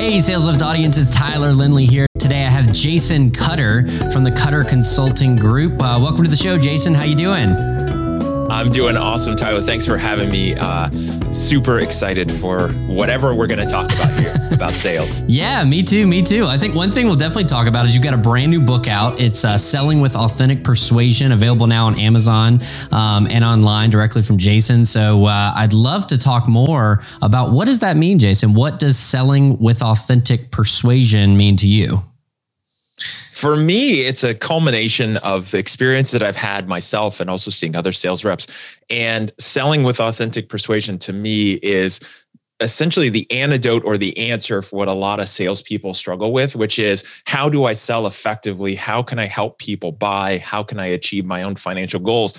Hey, Sales Lift audience, it's Tyler Lindley here. Today I have Jason Cutter from the Cutter Consulting Group. Uh, welcome to the show, Jason. How you doing? I'm doing awesome, Tyler. Thanks for having me. Uh, super excited for whatever we're going to talk about here about sales. Yeah, me too. Me too. I think one thing we'll definitely talk about is you've got a brand new book out. It's uh, Selling with Authentic Persuasion, available now on Amazon um, and online directly from Jason. So uh, I'd love to talk more about what does that mean, Jason? What does selling with authentic persuasion mean to you? For me, it's a culmination of experience that I've had myself and also seeing other sales reps. And selling with authentic persuasion to me is essentially the antidote or the answer for what a lot of salespeople struggle with, which is how do I sell effectively? How can I help people buy? How can I achieve my own financial goals?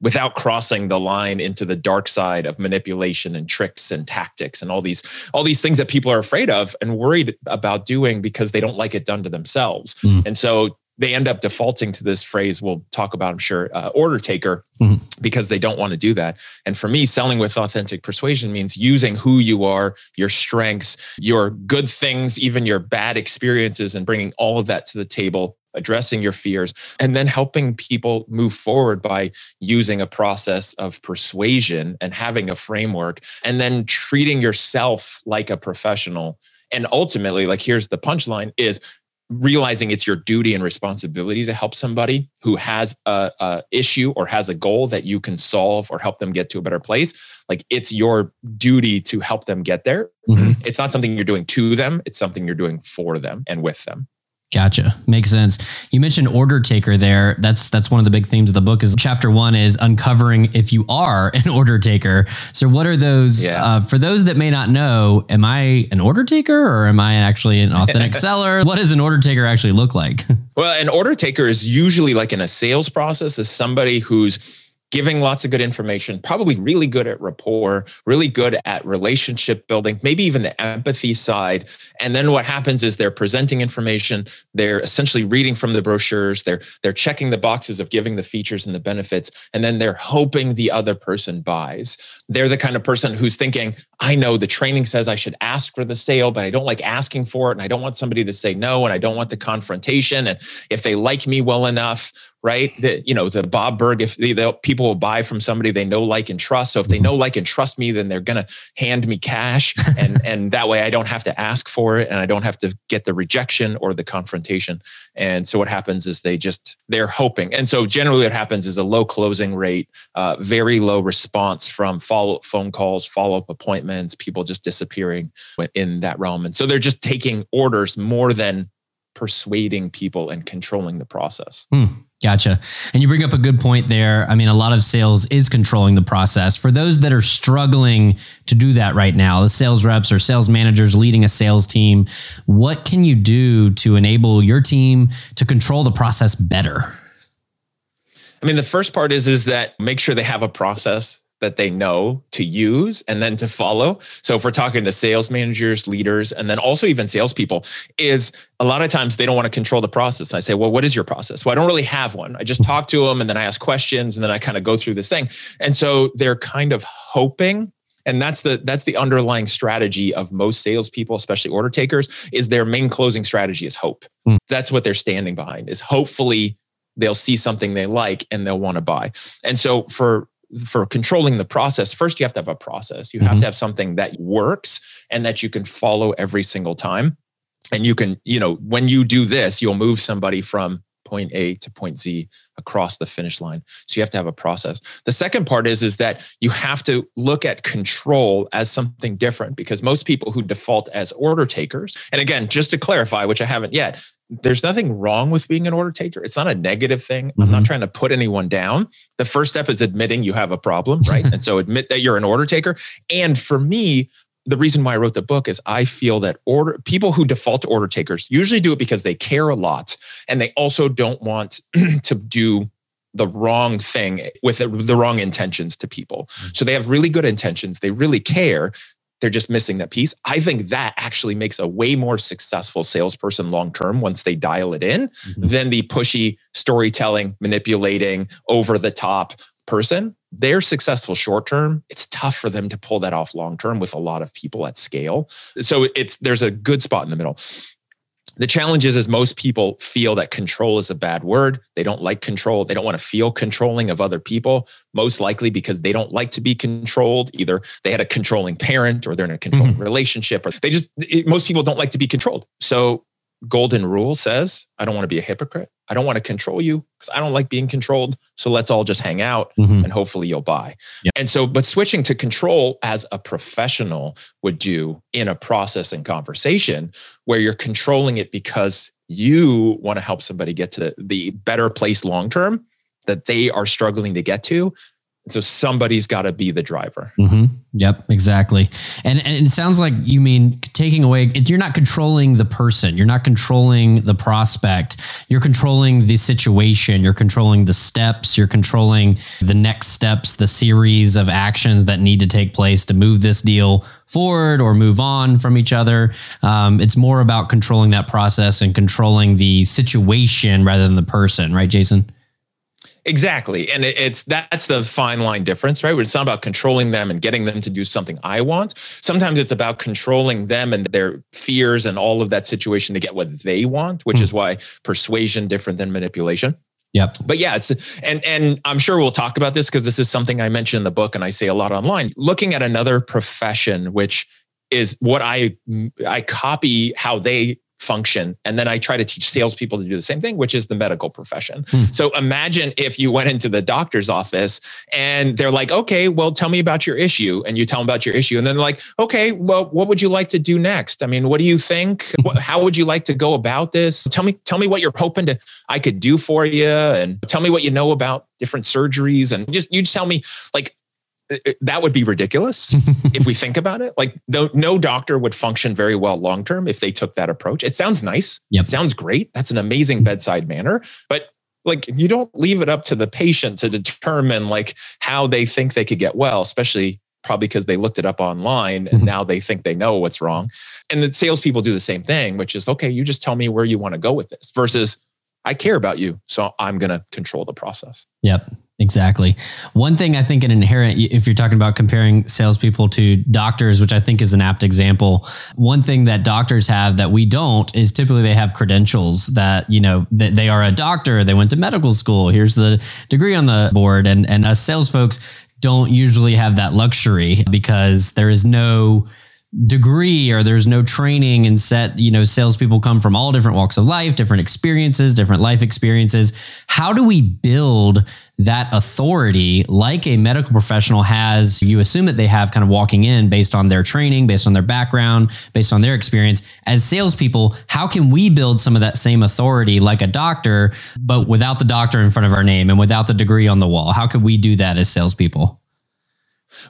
Without crossing the line into the dark side of manipulation and tricks and tactics and all these all these things that people are afraid of and worried about doing because they don't like it done to themselves mm. and so they end up defaulting to this phrase we'll talk about i'm sure uh, order taker mm. because they don't want to do that and for me selling with authentic persuasion means using who you are your strengths your good things even your bad experiences and bringing all of that to the table addressing your fears, and then helping people move forward by using a process of persuasion and having a framework, and then treating yourself like a professional. And ultimately, like here's the punchline is realizing it's your duty and responsibility to help somebody who has a, a, issue or has a goal that you can solve or help them get to a better place like it's your duty to help them get there mm-hmm. it's not something you're doing to them it's something you're doing for them and with them Gotcha. Makes sense. You mentioned order taker there. That's that's one of the big themes of the book. Is chapter one is uncovering if you are an order taker. So what are those? Yeah. Uh, for those that may not know, am I an order taker or am I actually an authentic seller? What does an order taker actually look like? Well, an order taker is usually like in a sales process is somebody who's giving lots of good information, probably really good at rapport, really good at relationship building, maybe even the empathy side. And then what happens is they're presenting information, they're essentially reading from the brochures, they're they're checking the boxes of giving the features and the benefits, and then they're hoping the other person buys. They're the kind of person who's thinking, I know the training says I should ask for the sale, but I don't like asking for it and I don't want somebody to say no and I don't want the confrontation and if they like me well enough right? That you know, the Bob Burg, if the, the, people will buy from somebody they know, like, and trust. So if they know, like, and trust me, then they're gonna hand me cash, and and that way I don't have to ask for it, and I don't have to get the rejection or the confrontation. And so what happens is they just they're hoping, and so generally what happens is a low closing rate, uh, very low response from follow up phone calls, follow up appointments, people just disappearing in that realm, and so they're just taking orders more than persuading people and controlling the process. Hmm. Gotcha. And you bring up a good point there. I mean, a lot of sales is controlling the process. For those that are struggling to do that right now, the sales reps or sales managers leading a sales team, what can you do to enable your team to control the process better? I mean, the first part is is that make sure they have a process that they know to use and then to follow. So if we're talking to sales managers, leaders, and then also even salespeople, is a lot of times they don't want to control the process. And I say, well, what is your process? Well, I don't really have one. I just talk to them and then I ask questions and then I kind of go through this thing. And so they're kind of hoping and that's the that's the underlying strategy of most salespeople, especially order takers, is their main closing strategy is hope. Mm. That's what they're standing behind. Is hopefully they'll see something they like and they'll want to buy. And so for for controlling the process, first you have to have a process. You mm-hmm. have to have something that works and that you can follow every single time. And you can, you know, when you do this, you'll move somebody from point A to point Z across the finish line. So you have to have a process. The second part is is that you have to look at control as something different because most people who default as order takers, and again, just to clarify, which I haven't yet, there's nothing wrong with being an order taker. It's not a negative thing. Mm-hmm. I'm not mm-hmm. trying to put anyone down. The first step is admitting you have a problem, right? and so admit that you're an order taker. And for me, the reason why I wrote the book is I feel that order people who default to order takers usually do it because they care a lot and they also don't want to do the wrong thing with the wrong intentions to people. Mm-hmm. So they have really good intentions, they really care, they're just missing that piece. I think that actually makes a way more successful salesperson long term once they dial it in mm-hmm. than the pushy storytelling, manipulating, over the top person. they're successful short term, it's tough for them to pull that off long term with a lot of people at scale. So it's there's a good spot in the middle. The challenge is, is most people feel that control is a bad word. They don't like control. They don't want to feel controlling of other people, most likely because they don't like to be controlled. Either they had a controlling parent or they're in a controlling mm-hmm. relationship, or they just, it, most people don't like to be controlled. So golden rule says, I don't want to be a hypocrite. I don't want to control you because I don't like being controlled. So let's all just hang out mm-hmm. and hopefully you'll buy. Yep. And so, but switching to control as a professional would do in a process and conversation where you're controlling it because you want to help somebody get to the better place long term that they are struggling to get to so somebody's got to be the driver. Mm-hmm. Yep, exactly. And and it sounds like you mean taking away. You're not controlling the person. You're not controlling the prospect. You're controlling the situation. You're controlling the steps. You're controlling the next steps, the series of actions that need to take place to move this deal forward or move on from each other. Um, it's more about controlling that process and controlling the situation rather than the person, right, Jason? Exactly. And it's that's the fine line difference, right? Where it's not about controlling them and getting them to do something I want. Sometimes it's about controlling them and their fears and all of that situation to get what they want, which mm. is why persuasion different than manipulation. Yep. But yeah, it's and and I'm sure we'll talk about this because this is something I mentioned in the book and I say a lot online. Looking at another profession, which is what I I copy how they function. And then I try to teach salespeople to do the same thing, which is the medical profession. Hmm. So imagine if you went into the doctor's office and they're like, okay, well, tell me about your issue. And you tell them about your issue. And then they're like, okay, well, what would you like to do next? I mean, what do you think? How would you like to go about this? Tell me, tell me what you're hoping to I could do for you. And tell me what you know about different surgeries. And just you just tell me like Uh, uh, that would be ridiculous if we think about it. Like, no, no doctor would function very well long term if they took that approach. It sounds nice. Yep. It sounds great. That's an amazing bedside manner. But like, you don't leave it up to the patient to determine like how they think they could get well, especially probably because they looked it up online and now they think they know what's wrong. And the salespeople do the same thing, which is okay, you just tell me where you want to go with this versus I care about you. So I'm going to control the process. Yep. Exactly. One thing I think an inherent, if you're talking about comparing salespeople to doctors, which I think is an apt example, one thing that doctors have that we don't is typically they have credentials that, you know, that they are a doctor, they went to medical school, here's the degree on the board. And, and us sales folks don't usually have that luxury because there is no, degree or there's no training and set, you know, salespeople come from all different walks of life, different experiences, different life experiences. How do we build that authority like a medical professional has? You assume that they have kind of walking in based on their training, based on their background, based on their experience. As salespeople, how can we build some of that same authority like a doctor, but without the doctor in front of our name and without the degree on the wall? How could we do that as salespeople?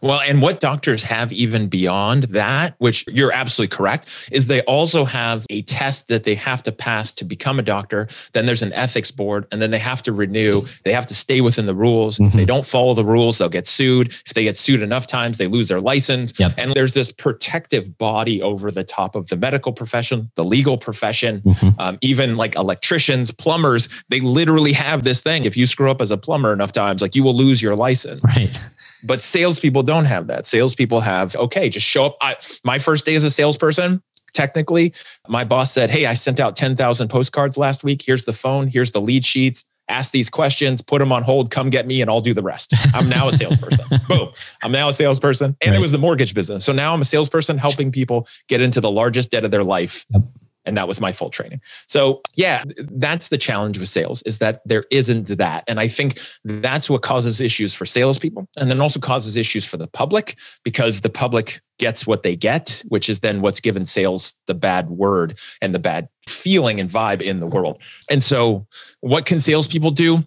Well, and what doctors have even beyond that, which you're absolutely correct, is they also have a test that they have to pass to become a doctor. Then there's an ethics board, and then they have to renew. They have to stay within the rules. Mm-hmm. If they mm-hmm. don't follow the rules, they'll get sued. If they get sued enough times, they lose their license. Yep. And there's this protective body over the top of the medical profession, the legal profession, mm-hmm. um, even like electricians, plumbers. They literally have this thing. If you screw up as a plumber enough times, like you will lose your license. Right. But salespeople don't have that. Salespeople have, okay, just show up. I, my first day as a salesperson, technically, my boss said, Hey, I sent out 10,000 postcards last week. Here's the phone, here's the lead sheets. Ask these questions, put them on hold, come get me, and I'll do the rest. I'm now a salesperson. Boom. I'm now a salesperson. And right. it was the mortgage business. So now I'm a salesperson helping people get into the largest debt of their life. Yep and that was my full training. So yeah that's the challenge with sales is that there isn't that. And i think that's what causes issues for salespeople and then also causes issues for the public because the public gets what they get which is then what's given sales the bad word and the bad feeling and vibe in the world. And so what can salespeople do?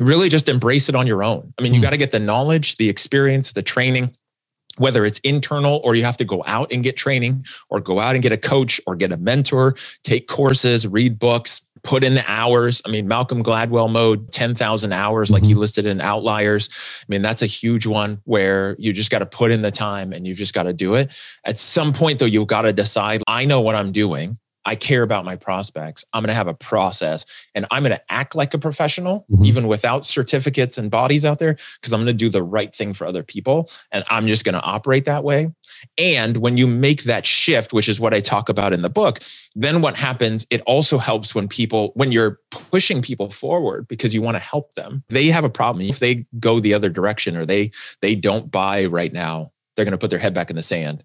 Really just embrace it on your own. I mean you hmm. got to get the knowledge the experience the training whether it's internal or you have to go out and get training or go out and get a coach or get a mentor, take courses, read books, put in the hours. I mean, Malcolm Gladwell mode, 10,000 hours, like mm-hmm. listed in Outliers. I mean, that's a huge one where you just got to put in the time and you've just got to do it. At some point, though, you've got to decide I know what I'm doing. I care about my prospects. I'm going to have a process and I'm going to act like a professional, mm-hmm. even without certificates and bodies out there, because I'm going to do the right thing for other people. And I'm just going to operate that way. And when you make that shift, which is what I talk about in the book, then what happens, it also helps when people, when you're pushing people forward because you want to help them, they have a problem. If they go the other direction or they, they don't buy right now, they're going to put their head back in the sand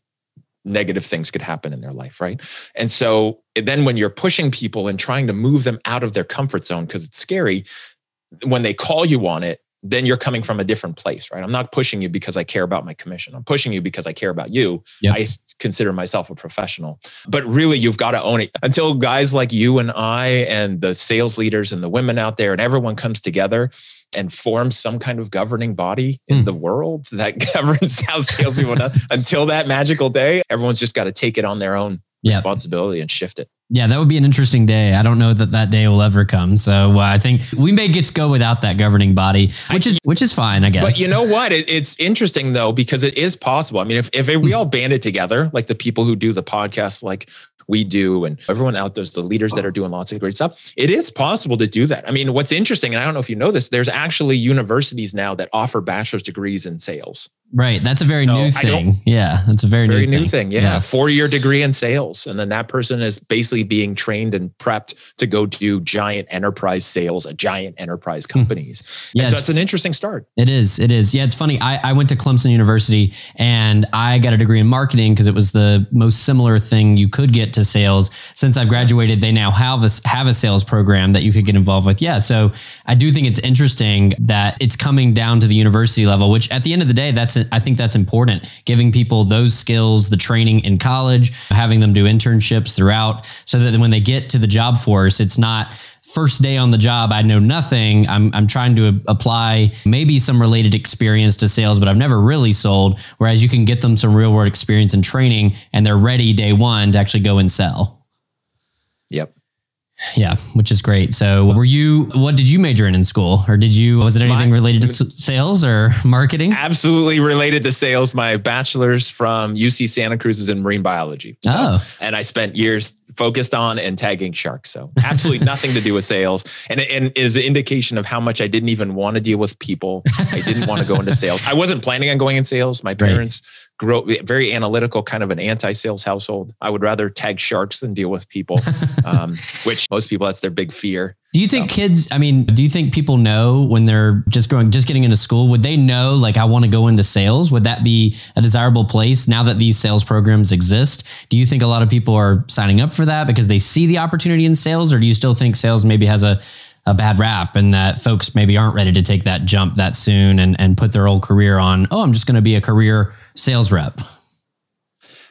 negative things could happen in their life, right? And so then when you're pushing people and trying to move them out of their comfort zone because it's scary, when they call you on it, then you're coming from a different place, right? I'm not pushing you because I care about my commission. I'm pushing you because I care about you. Yep. I consider myself a professional. But really, you've got to own it until guys like you and I and the sales leaders and the women out there and everyone comes together and form some kind of governing body in mm. the world that governs how salespeople. Until that magical day, everyone's just got to take it on their own yep. responsibility and shift it. Yeah, that would be an interesting day. I don't know that that day will ever come. So uh, I think we may just go without that governing body, which is which is fine, I guess. But you know what? It, it's interesting though because it is possible. I mean, if if we hmm. all banded together, like the people who do the podcast, like we do and everyone out there's the leaders that are doing lots of great stuff. It is possible to do that. I mean what's interesting and i don't know if you know this there's actually universities now that offer bachelor's degrees in sales Right. That's a very so new thing. Yeah. That's a very, very new, new thing. thing. Yeah. yeah. Four year degree in sales. And then that person is basically being trained and prepped to go do giant enterprise sales at giant enterprise hmm. companies. yeah. So that's an interesting start. It is. It is. Yeah. It's funny. I, I went to Clemson University and I got a degree in marketing because it was the most similar thing you could get to sales. Since I've graduated, they now have a, have a sales program that you could get involved with. Yeah. So I do think it's interesting that it's coming down to the university level, which at the end of the day, that's I think that's important. Giving people those skills, the training in college, having them do internships throughout, so that when they get to the job force, it's not first day on the job, I know nothing. I'm, I'm trying to apply maybe some related experience to sales, but I've never really sold. Whereas you can get them some real world experience and training, and they're ready day one to actually go and sell. Yep. Yeah, which is great. So, were you? What did you major in in school, or did you? Was it anything My, related to sales or marketing? Absolutely related to sales. My bachelor's from UC Santa Cruz is in marine biology. So, oh, and I spent years focused on and tagging sharks. So, absolutely nothing to do with sales, and and is an indication of how much I didn't even want to deal with people. I didn't want to go into sales. I wasn't planning on going in sales. My parents. Right grow very analytical kind of an anti-sales household. I would rather tag sharks than deal with people um, which most people that's their big fear. Do you think so. kids i mean do you think people know when they're just going just getting into school would they know like i want to go into sales? Would that be a desirable place now that these sales programs exist? Do you think a lot of people are signing up for that because they see the opportunity in sales or do you still think sales maybe has a a bad rap and that folks maybe aren't ready to take that jump that soon and, and put their old career on, oh, I'm just going to be a career sales rep?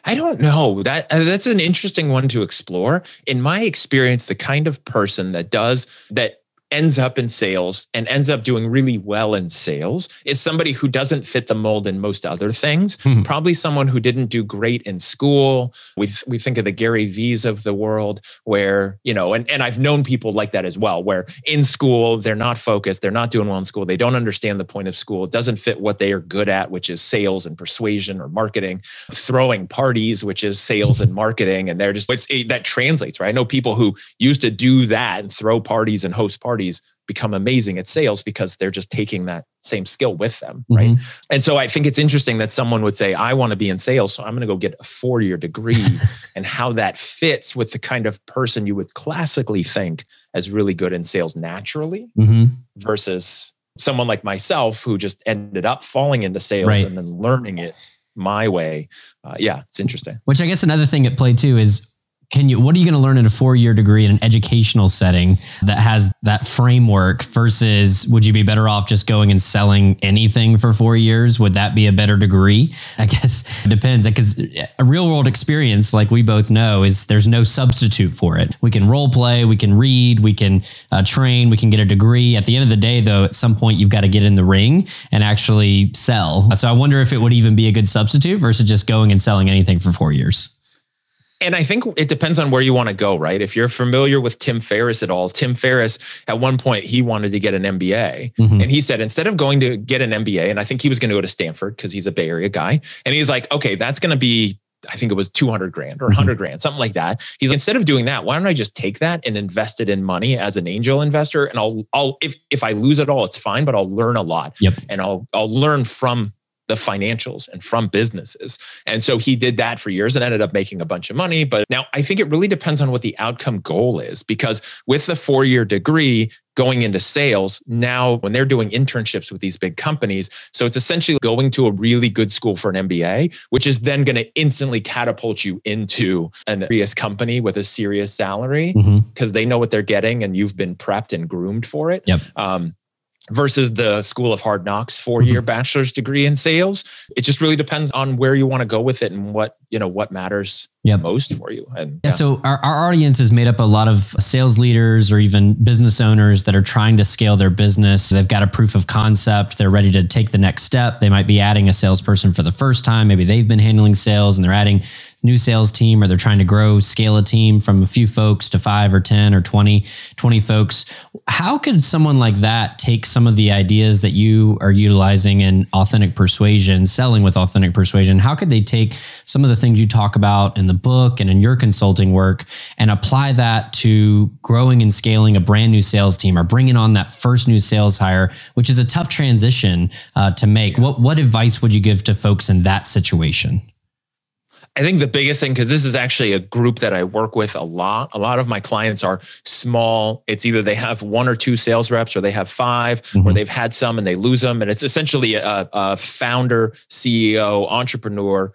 I don't know. That uh, that's an interesting one to explore. In my experience, the kind of person that does that ends up in sales and ends up doing really well in sales is somebody who doesn't fit the mold in most other things. Mm-hmm. Probably someone who didn't do great in school. We we think of the Gary V's of the world where, you know, and, and I've known people like that as well, where in school they're not focused, they're not doing well in school, they don't understand the point of school, it doesn't fit what they are good at, which is sales and persuasion or marketing, throwing parties, which is sales and marketing. And they're just it's it, that translates, right? I know people who used to do that and throw parties and host parties become amazing at sales because they're just taking that same skill with them right mm-hmm. and so i think it's interesting that someone would say i want to be in sales so i'm going to go get a four year degree and how that fits with the kind of person you would classically think as really good in sales naturally mm-hmm. versus someone like myself who just ended up falling into sales right. and then learning it my way uh, yeah it's interesting which i guess another thing at play too is can you what are you going to learn in a four-year degree in an educational setting that has that framework versus would you be better off just going and selling anything for four years? Would that be a better degree? I guess it depends because a real world experience like we both know is there's no substitute for it. We can role play we can read we can uh, train we can get a degree. At the end of the day though at some point you've got to get in the ring and actually sell. So i wonder if it would even be a good substitute versus just going and selling anything for four years and I think it depends on where you want to go, right? If you're familiar with Tim Ferriss at all, Tim Ferriss, at one point, he wanted to get an MBA. Mm-hmm. And he said, instead of going to get an MBA, and I think he was going to go to Stanford because he's a Bay Area guy. And he's like, okay, that's going to be I think it was 200 grand or 100 mm-hmm. grand, something like that. He's like, instead of doing that, why don't I just take that and invest it in money as an angel investor? And I'll, I'll, if, if I lose it all, it's fine, but I'll learn a lot. Yep. And I'll, I'll learn from the financials and from businesses. And so he did that for years and ended up making a bunch of money. But now I think it really depends on what the outcome goal is because with the four year degree, going into sales now when they're doing internships with these big companies so it's essentially going to a really good school for an mba which is then going to instantly catapult you into an serious company with a serious salary because mm-hmm. they know what they're getting and you've been prepped and groomed for it yep. um, versus the School of Hard Knocks four year mm-hmm. bachelor's degree in sales. It just really depends on where you want to go with it and what, you know, what matters yep. most for you. And yeah, yeah. so our, our audience is made up a lot of sales leaders or even business owners that are trying to scale their business. They've got a proof of concept. They're ready to take the next step. They might be adding a salesperson for the first time. Maybe they've been handling sales and they're adding new sales team or they're trying to grow, scale a team from a few folks to five or 10 or 20, 20 folks. How could someone like that take some of the ideas that you are utilizing in authentic persuasion, selling with authentic persuasion? How could they take some of the things you talk about in the book and in your consulting work and apply that to growing and scaling a brand new sales team or bringing on that first new sales hire, which is a tough transition uh, to make? What, what advice would you give to folks in that situation? I think the biggest thing, because this is actually a group that I work with a lot. A lot of my clients are small. It's either they have one or two sales reps, or they have 5 mm-hmm. or they've had some and they lose them. And it's essentially a, a founder, CEO, entrepreneur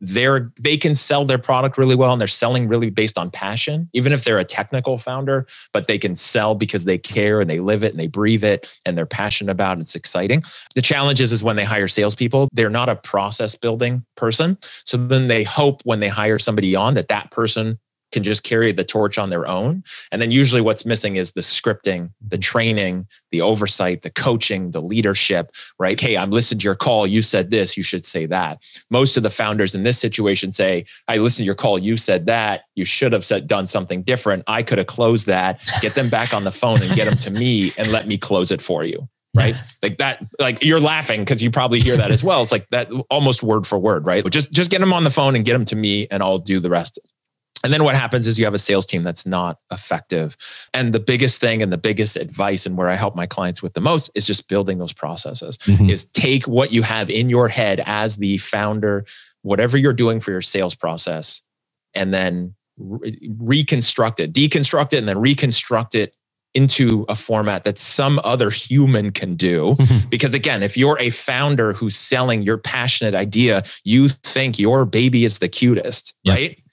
they're they can sell their product really well and they're selling really based on passion even if they're a technical founder but they can sell because they care and they live it and they breathe it and they're passionate about it. It's exciting. The challenge is, is when they hire salespeople they're not a process building person. So then they hope when they hire somebody on that that person can just carry the torch on their own. And then usually what's missing is the scripting, the mm-hmm. training, the oversight, the coaching, the leadership, right? Hey, I'm listening to your call. You said this, you should say that. Most of the founders in this situation say, I listened to your call. You said that. You should have said, done something different. I could have closed that. Get them back on the phone and get them to me and let me close it for you right like that like you're laughing because you probably hear that as well it's like that almost word for word right just just get them on the phone and get them to me and i'll do the rest and then what happens is you have a sales team that's not effective. And the biggest thing and the biggest advice and where I help my clients with the most is just building those processes. Mm-hmm. Is take what you have in your head as the founder, whatever you're doing for your sales process, and then re- reconstruct it, deconstruct it, and then reconstruct it into a format that some other human can do. Mm-hmm. Because again, if you're a founder who's selling your passionate idea, you think your baby is the cutest, yep. right?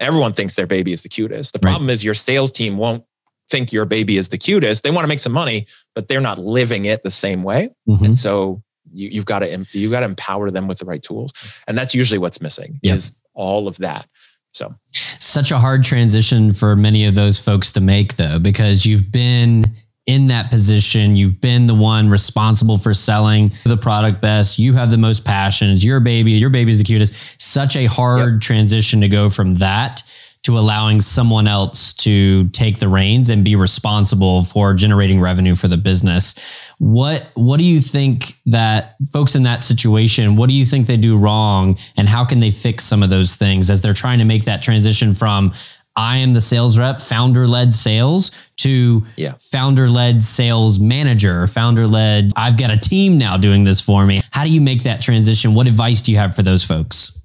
Everyone thinks their baby is the cutest. The problem right. is your sales team won't think your baby is the cutest. They want to make some money, but they're not living it the same way. Mm-hmm. And so you, have got to you got to empower them with the right tools, and that's usually what's missing yep. is all of that. So, such a hard transition for many of those folks to make, though, because you've been in that position. You've been the one responsible for selling the product best. You have the most passion. It's your baby. Your baby's the cutest. Such a hard yep. transition to go from that to allowing someone else to take the reins and be responsible for generating revenue for the business. What what do you think that folks in that situation, what do you think they do wrong and how can they fix some of those things as they're trying to make that transition from I am the sales rep, founder led sales to yeah. founder led sales manager, founder led, I've got a team now doing this for me. How do you make that transition? What advice do you have for those folks?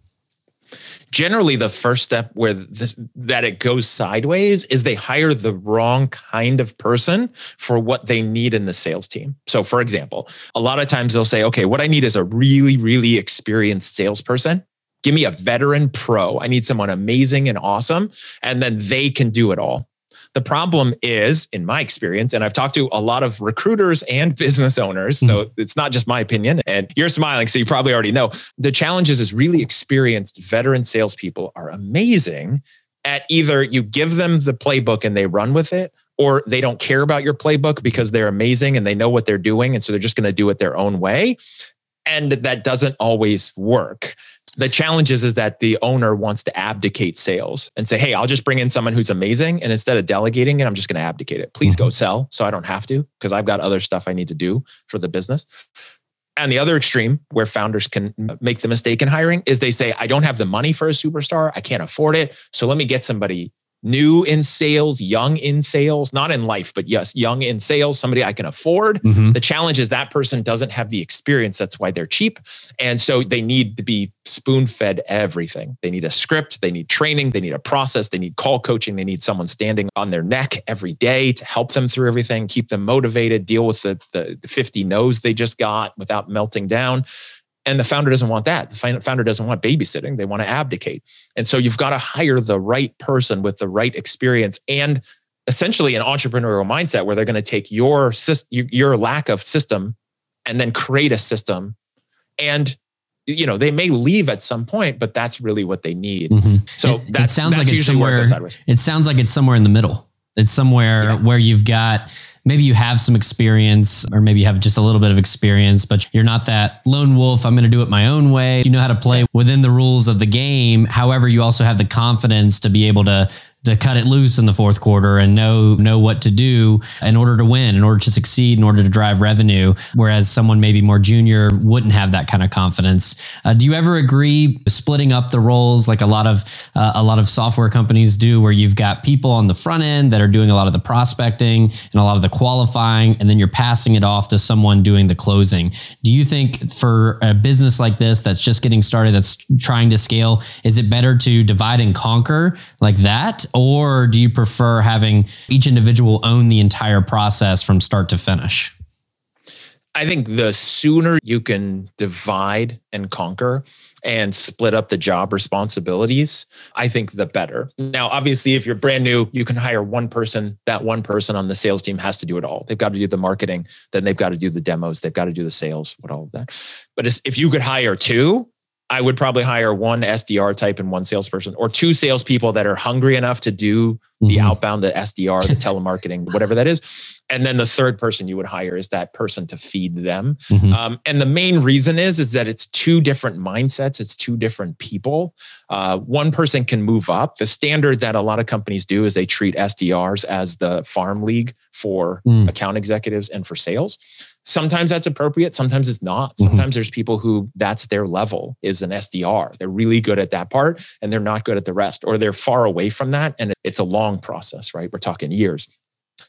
Generally, the first step where this, that it goes sideways is they hire the wrong kind of person for what they need in the sales team. So, for example, a lot of times they'll say, okay, what I need is a really, really experienced salesperson Give me a veteran pro. I need someone amazing and awesome. And then they can do it all. The problem is, in my experience, and I've talked to a lot of recruiters and business owners, so mm-hmm. it's not just my opinion. And you're smiling, so you probably already know. The challenge is, is really experienced veteran salespeople are amazing at either you give them the playbook and they run with it, or they don't care about your playbook because they're amazing and they know what they're doing. And so they're just going to do it their own way. And that doesn't always work the challenge is, is that the owner wants to abdicate sales and say, Hey, I'll just bring in someone who's amazing. And instead of delegating it, I'm just going to abdicate it. Please go mm-hmm. sell so I don't have to because I've got other stuff I need to do for the business. And the other extreme where founders can make the mistake in hiring is they say, I don't have the money for a superstar. I can't afford it. So let me get somebody new in sales, young in sales, not in life, but yes, young in sales, somebody I can afford. Mm-hmm. The challenge is that person doesn't have the experience. That's why they're cheap. And so they need to be spoon fed everything. They need a script, they need training, they need a process, they need call coaching, they need someone standing on their neck every day to help them through everything, keep them motivated, deal with the, the, the 50 no's they just got without melting down. And the founder doesn't want that. The founder doesn't want babysitting. They want to abdicate. And so you've got to hire the right person with the right experience and essentially an entrepreneurial mindset where they're going to take your your lack of system and then create a system and you know they may leave at some point but that's really what they need mm-hmm. so it, it sounds like it's somewhere it sounds like it's somewhere in the middle it's somewhere yeah. where you've got maybe you have some experience or maybe you have just a little bit of experience, but you're not that lone wolf. I'm going to do it my own way. You know how to play within the rules of the game. However, you also have the confidence to be able to to cut it loose in the fourth quarter and know know what to do in order to win, in order to succeed, in order to drive revenue. Whereas someone maybe more junior wouldn't have that kind of confidence. Uh, do you ever agree splitting up the roles like a lot of uh, a lot of software companies do, where you've got people on the front end that are doing a lot of the prospecting and a lot of the qualifying, and then you're passing it off to someone doing the closing? Do you think for a business like this that's just getting started, that's trying to scale, is it better to divide and conquer like that? Or do you prefer having each individual own the entire process from start to finish? I think the sooner you can divide and conquer and split up the job responsibilities, I think the better. Now, obviously, if you're brand new, you can hire one person. That one person on the sales team has to do it all. They've got to do the marketing, then they've got to do the demos, they've got to do the sales, what all of that. But if you could hire two, I would probably hire one SDR type and one salesperson, or two salespeople that are hungry enough to do the mm-hmm. outbound, the SDR, the telemarketing, whatever that is. And then the third person you would hire is that person to feed them. Mm-hmm. Um, and the main reason is is that it's two different mindsets. It's two different people. Uh, one person can move up. The standard that a lot of companies do is they treat SDRs as the farm league for mm. account executives and for sales sometimes that's appropriate sometimes it's not mm-hmm. sometimes mm-hmm. there's people who that's their level is an sdr they're really good at that part and they're not good at the rest or they're far away from that and it's a long process right we're talking years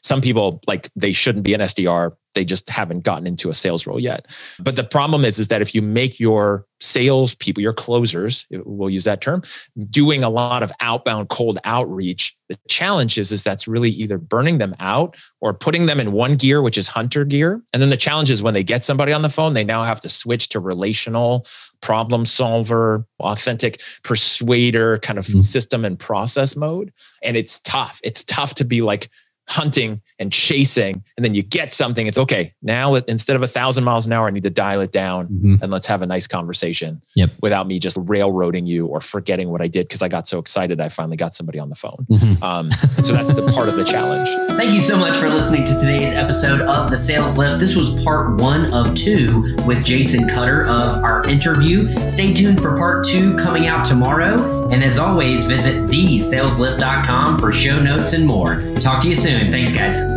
some people like they shouldn't be an SDR. They just haven't gotten into a sales role yet. But the problem is, is that if you make your sales people, your closers, we'll use that term, doing a lot of outbound cold outreach, the challenge is, is that's really either burning them out or putting them in one gear, which is hunter gear. And then the challenge is when they get somebody on the phone, they now have to switch to relational problem solver, authentic persuader kind of mm-hmm. system and process mode. And it's tough. It's tough to be like, hunting and chasing and then you get something it's okay now instead of a thousand miles an hour i need to dial it down mm-hmm. and let's have a nice conversation yep. without me just railroading you or forgetting what i did because i got so excited i finally got somebody on the phone. Mm-hmm. um, so that's the part of the challenge. Thank you so much for listening to today's episode of the sales lift. This was part one of two with jason cutter of our interview. Stay tuned for part two coming out tomorrow. And as always visit thesaleslift.com for show notes and more. Talk to you soon soon. Thanks, guys.